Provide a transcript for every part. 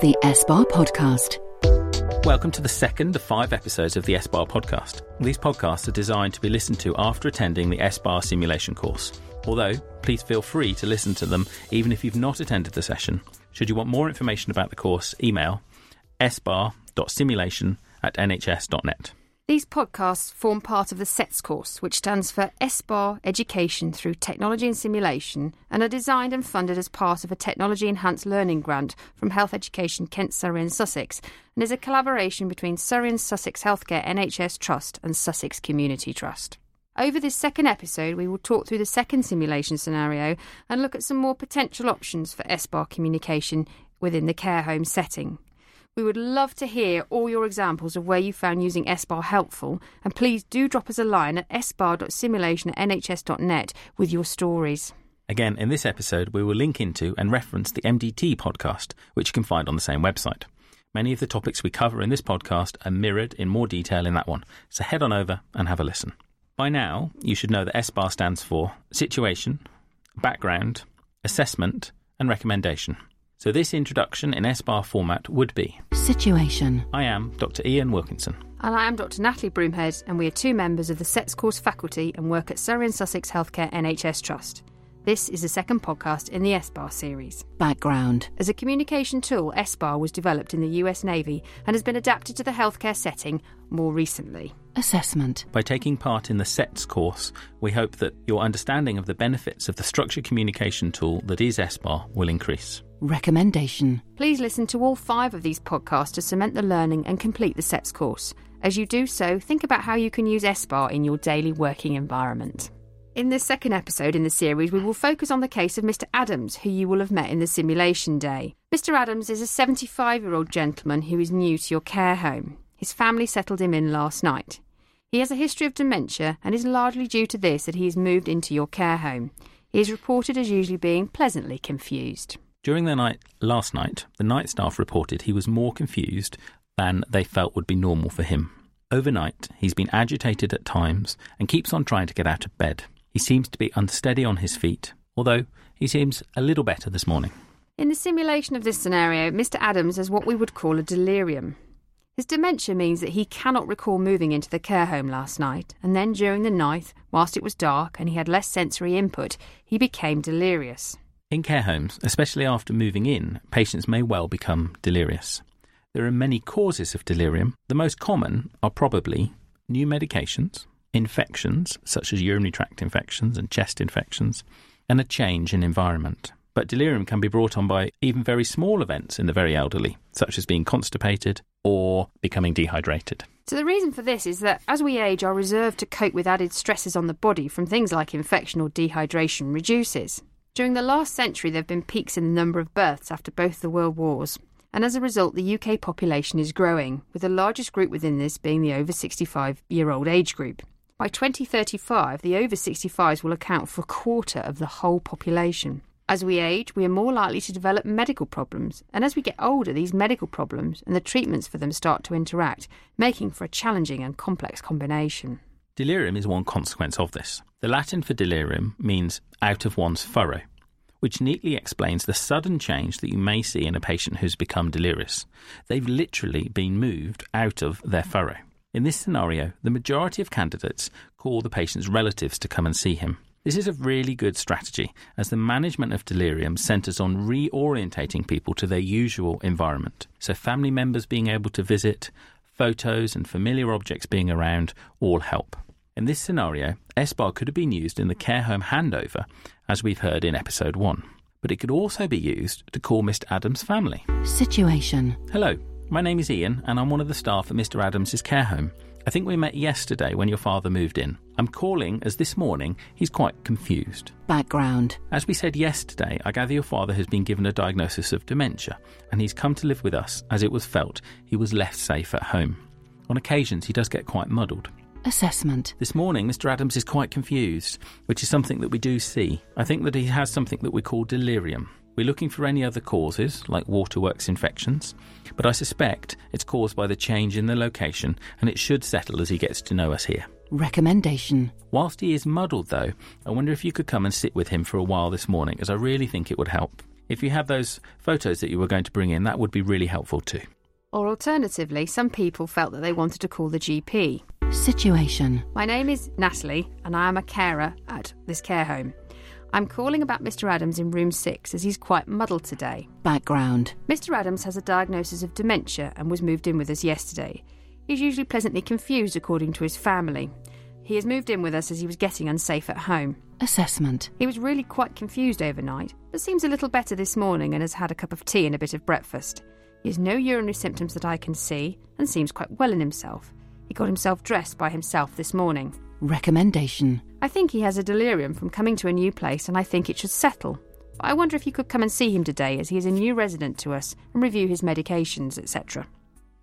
The SBAR Podcast. Welcome to the second of five episodes of the SBAR podcast. These podcasts are designed to be listened to after attending the SBAR simulation course. Although, please feel free to listen to them even if you've not attended the session. Should you want more information about the course, email sbar.simulation at nhs.net. These podcasts form part of the SETS course, which stands for SBAR Education Through Technology and Simulation, and are designed and funded as part of a technology enhanced learning grant from Health Education Kent, Surrey and Sussex, and is a collaboration between Surrey and Sussex Healthcare NHS Trust and Sussex Community Trust. Over this second episode, we will talk through the second simulation scenario and look at some more potential options for SBAR communication within the care home setting. We would love to hear all your examples of where you found using SBAR helpful, and please do drop us a line at sbar.simulation at nhs.net with your stories. Again, in this episode, we will link into and reference the MDT podcast, which you can find on the same website. Many of the topics we cover in this podcast are mirrored in more detail in that one, so head on over and have a listen. By now, you should know that SBAR stands for Situation, Background, Assessment, and Recommendation. So, this introduction in SBAR format would be Situation. I am Dr. Iain Wilkinson. And I am Dr. Natalie Broomhead, and we are two members of the SETS course faculty and work at Surrey and Sussex Healthcare NHS Trust. This is the second podcast in the SBAR series. Background. As a communication tool, SBAR was developed in the US Navy and has been adapted to the healthcare setting more recently. Assessment. By taking part in the SETS course, we hope that your understanding of the benefits of the structured communication tool that is SBAR will increase. Recommendation. Please listen to all five of these podcasts to cement the learning and complete the SETS course. As you do so, think about how you can use SBAR in your daily working environment. In this second episode in the series, we will focus on the case of Mr. Adams, who you will have met in the simulation day. Mr. Adams is a 75 year old gentleman who is new to your care home. His family settled him in last night. He has a history of dementia and is largely due to this that he has moved into your care home. He is reported as usually being pleasantly confused. During the night last night, the night staff reported he was more confused than they felt would be normal for him. Overnight, he's been agitated at times and keeps on trying to get out of bed. He seems to be unsteady on his feet, although he seems a little better this morning. In the simulation of this scenario, Mr. Adams has what we would call a delirium. His dementia means that he cannot recall moving into the care home last night, and then during the night, whilst it was dark and he had less sensory input, he became delirious. In care homes, especially after moving in, patients may well become delirious. There are many causes of delirium. The most common are probably new medications, infections such as urinary tract infections and chest infections, and a change in environment. But delirium can be brought on by even very small events in the very elderly, such as being constipated or becoming dehydrated. So, the reason for this is that as we age, our reserve to cope with added stresses on the body from things like infection or dehydration reduces. During the last century, there have been peaks in the number of births after both the World Wars, and as a result, the UK population is growing, with the largest group within this being the over 65 year old age group. By 2035, the over 65s will account for a quarter of the whole population. As we age, we are more likely to develop medical problems, and as we get older, these medical problems and the treatments for them start to interact, making for a challenging and complex combination. Delirium is one consequence of this. The Latin for delirium means out of one's furrow, which neatly explains the sudden change that you may see in a patient who's become delirious. They've literally been moved out of their furrow. In this scenario, the majority of candidates call the patient's relatives to come and see him. This is a really good strategy as the management of delirium centres on reorientating people to their usual environment. So, family members being able to visit, photos and familiar objects being around all help. In this scenario, SBAR could have been used in the care home handover, as we've heard in episode 1. But it could also be used to call Mr. Adams' family. Situation. Hello, my name is Iain, and I'm one of the staff at Mr. Adams' care home. I think we met yesterday when your father moved in. I'm calling as this morning he's quite confused. Background. As we said yesterday, I gather your father has been given a diagnosis of dementia, and he's come to live with us as it was felt he was left safe at home. On occasions, he does get quite muddled. Assessment. This morning, Mr. Adams is quite confused, which is something that we do see. I think that he has something that we call delirium. We're looking for any other causes, like waterworks infections, but I suspect it's caused by the change in the location and it should settle as he gets to know us here. Recommendation. Whilst he is muddled, though, I wonder if you could come and sit with him for a while this morning, as I really think it would help. If you have those photos that you were going to bring in, that would be really helpful too. Or alternatively, some people felt that they wanted to call the GP. Situation. My name is Natalie, and I am a carer at this care home. I'm calling about Mr. Adams in room 6 as he's quite muddled today. Background. Mr. Adams has a diagnosis of dementia and was moved in with us yesterday. He's usually pleasantly confused according to his family. He has moved in with us as he was getting unsafe at home. Assessment. He was really quite confused overnight, but seems a little better this morning and has had a cup of tea and a bit of breakfast. He has no urinary symptoms that I can see and seems quite well in himself. He got himself dressed by himself this morning. Recommendation. I think he has a delirium from coming to a new place and I think it should settle. But I wonder if you could come and see him today as he is a new resident to us and review his medications, etc.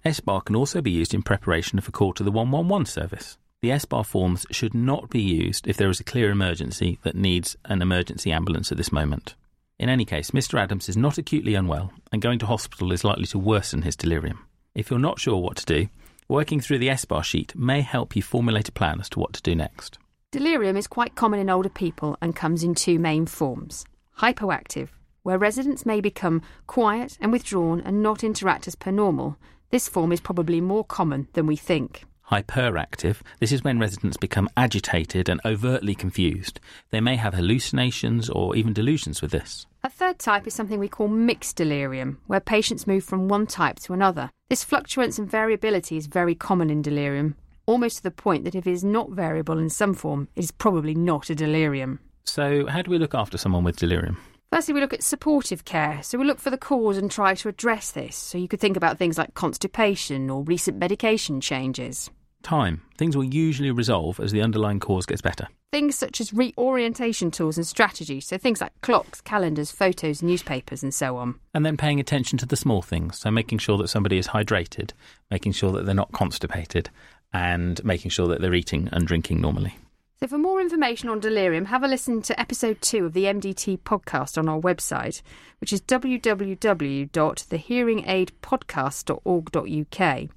SBAR can also be used in preparation of a call to the 111 service. The SBAR forms should not be used if there is a clear emergency that needs an emergency ambulance at this moment. In any case, Mr. Adams is not acutely unwell, and going to hospital is likely to worsen his delirium. If you're not sure what to do, working through the SBAR sheet may help you formulate a plan as to what to do next. Delirium is quite common in older people and comes in two main forms hypoactive, where residents may become quiet and withdrawn and not interact as per normal. This form is probably more common than we think. Hyperactive, this is when residents become agitated and overtly confused. They may have hallucinations or even delusions with this. A third type is something we call mixed delirium, where patients move from one type to another. This fluctuance and variability is very common in delirium, almost to the point that if it is not variable in some form, it is probably not a delirium. So, how do we look after someone with delirium? Firstly, we look at supportive care. So we look for the cause and try to address this. So you could think about things like constipation or recent medication changes. Time. Things will usually resolve as the underlying cause gets better. Things such as reorientation tools and strategies. So things like clocks, calendars, photos, newspapers, and so on. And then paying attention to the small things. So making sure that somebody is hydrated, making sure that they're not constipated, and making sure that they're eating and drinking normally. So, for more information on delirium, have a listen to episode two of the MDT podcast on our website, which is www.thehearingaidpodcast.org.uk.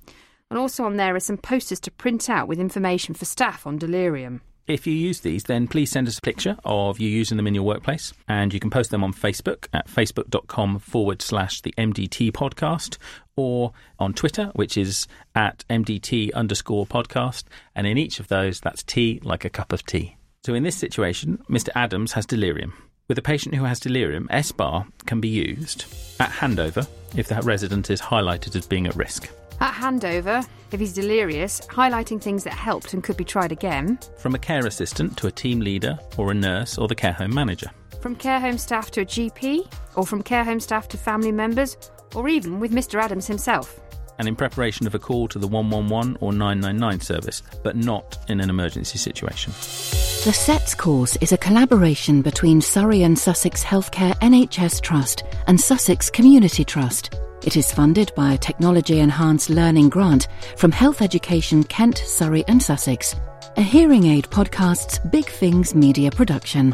And also on there are some posters to print out with information for staff on delirium. If you use these, then please send us a picture of you using them in your workplace, and you can post them on Facebook at facebook.com forward slash the MDT podcast, or on Twitter, which is at MDT underscore podcast, and in each of those, that's tea like a cup of tea. So in this situation, Mr. Adams has delirium. With a patient who has delirium, SBAR can be used at handover if that resident is highlighted as being at risk. At handover, if he's delirious, highlighting things that helped and could be tried again. From a care assistant to a team leader or a nurse or the care home manager. From care home staff to a GP, or from care home staff to family members, or even with Mr. Adams himself. And in preparation of a call to the 111 or 999 service, but not in an emergency situation. The SETS course is a collaboration between Surrey and Sussex Healthcare NHS Trust and Sussex Community Trust. It is funded by a technology enhanced learning grant from Health Education Kent, Surrey and Sussex. A hearing aid podcast's BigFings media production.